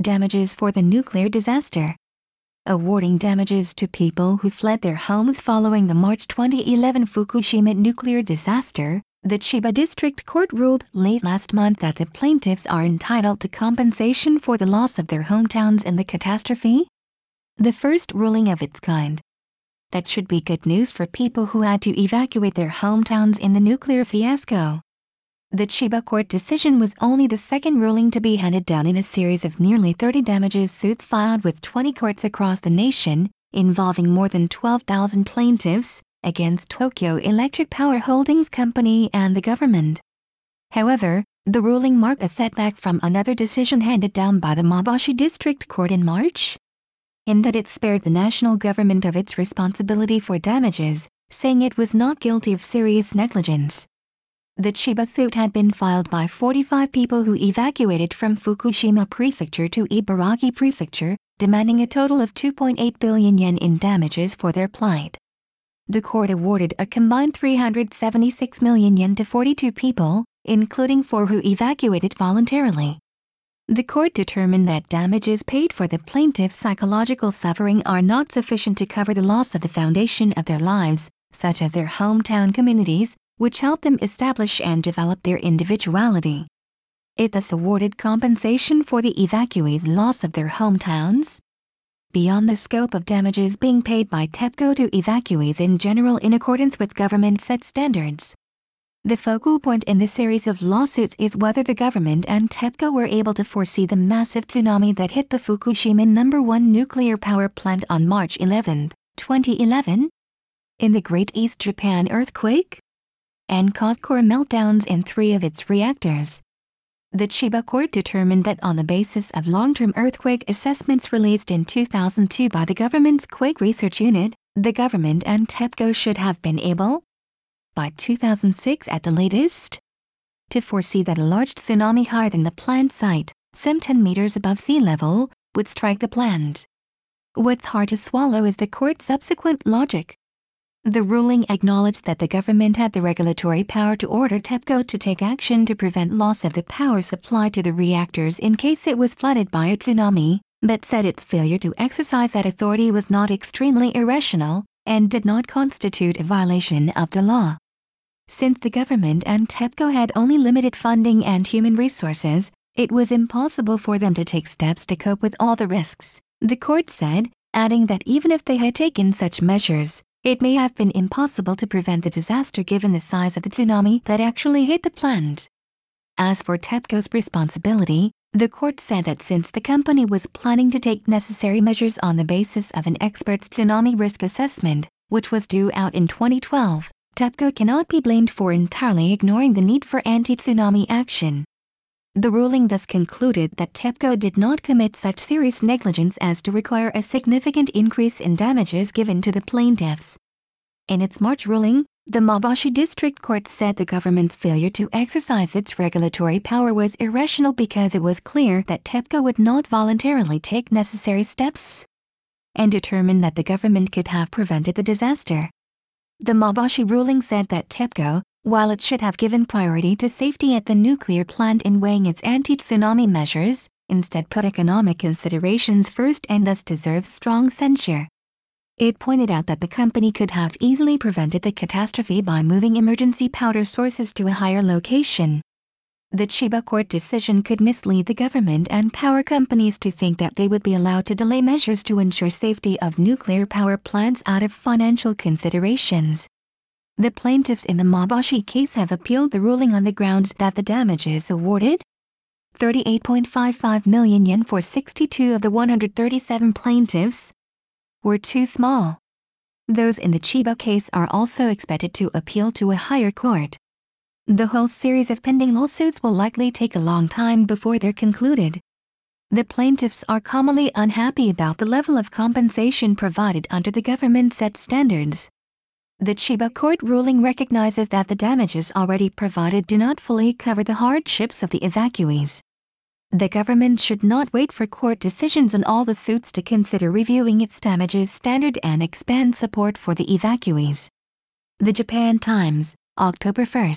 damages for the nuclear disaster. Awarding damages to people who fled their homes following the March 2011 Fukushima nuclear disaster, the Chiba District Court ruled late last month that the plaintiffs are entitled to compensation for the loss of their hometowns in the catastrophe. The first ruling of its kind. That should be good news for people who had to evacuate their hometowns in the nuclear fiasco. The Chiba court decision was only the second ruling to be handed down in a series of nearly 30 damages suits filed with 20 courts across the nation, involving more than 12,000 plaintiffs, against Tokyo Electric Power Holdings Company and the government. However, the ruling marked a setback from another decision handed down by the Maebashi District Court in March, in that it spared the national government of its responsibility for damages, saying it was not guilty of serious negligence. The Chiba suit had been filed by 45 people who evacuated from Fukushima Prefecture to Ibaraki Prefecture, demanding a total of 2.8 billion yen in damages for their plight. The court awarded a combined 376 million yen to 42 people, including four who evacuated voluntarily. The court determined that damages paid for the plaintiff's psychological suffering are not sufficient to cover the loss of the foundation of their lives, such as their hometown communities, which helped them establish and develop their individuality. It thus awarded compensation for the evacuees' loss of their hometowns. Beyond the scope of damages being paid by TEPCO to evacuees in general in accordance with government-set standards. The focal point in the series of lawsuits is whether the government and TEPCO were able to foresee the massive tsunami that hit the Fukushima No. 1 nuclear power plant on March 11, 2011. In the Great East Japan earthquake, and caused core meltdowns in three of its reactors. The Chiba court determined that on the basis of long-term earthquake assessments released in 2002 by the government's Quake Research Unit, the government and TEPCO should have been able, by 2006 at the latest, to foresee that a large tsunami higher than the plant site, some 10 meters above sea level, would strike the plant. What's hard to swallow is the court's subsequent logic. The ruling acknowledged that the government had the regulatory power to order TEPCO to take action to prevent loss of the power supply to the reactors in case it was flooded by a tsunami, but said its failure to exercise that authority was not extremely irrational, and did not constitute a violation of the law. Since the government and TEPCO had only limited funding and human resources, it was impossible for them to take steps to cope with all the risks, the court said, adding that even if they had taken such measures, it may have been impossible to prevent the disaster given the size of the tsunami that actually hit the plant. As for TEPCO's responsibility, the court said that since the company was planning to take necessary measures on the basis of an expert's tsunami risk assessment, which was due out in 2012, TEPCO cannot be blamed for entirely ignoring the need for anti-tsunami action. The ruling thus concluded that TEPCO did not commit such serious negligence as to require a significant increase in damages given to the plaintiffs. In its March ruling, the Maebashi District Court said the government's failure to exercise its regulatory power was irrational because it was clear that TEPCO would not voluntarily take necessary steps, and determined that the government could have prevented the disaster. The Maebashi ruling said that TEPCO, while it should have given priority to safety at the nuclear plant in weighing its anti-tsunami measures, instead put economic considerations first and thus deserves strong censure. It pointed out that the company could have easily prevented the catastrophe by moving emergency powder sources to a higher location. The Chiba court decision could mislead the government and power companies to think that they would be allowed to delay measures to ensure safety of nuclear power plants out of financial considerations. The plaintiffs in the Maebashi case have appealed the ruling on the grounds that the damages awarded 38.55 million yen for 62 of the 137 plaintiffs were too small. Those in the Chiba case are also expected to appeal to a higher court. The whole series of pending lawsuits will likely take a long time before they're concluded. The plaintiffs are commonly unhappy about the level of compensation provided under the government set standards. The Chiba court ruling recognizes that the damages already provided do not fully cover the hardships of the evacuees. The government should not wait for court decisions on all the suits to consider reviewing its damages standard and expand support for the evacuees. The Japan Times, October 1.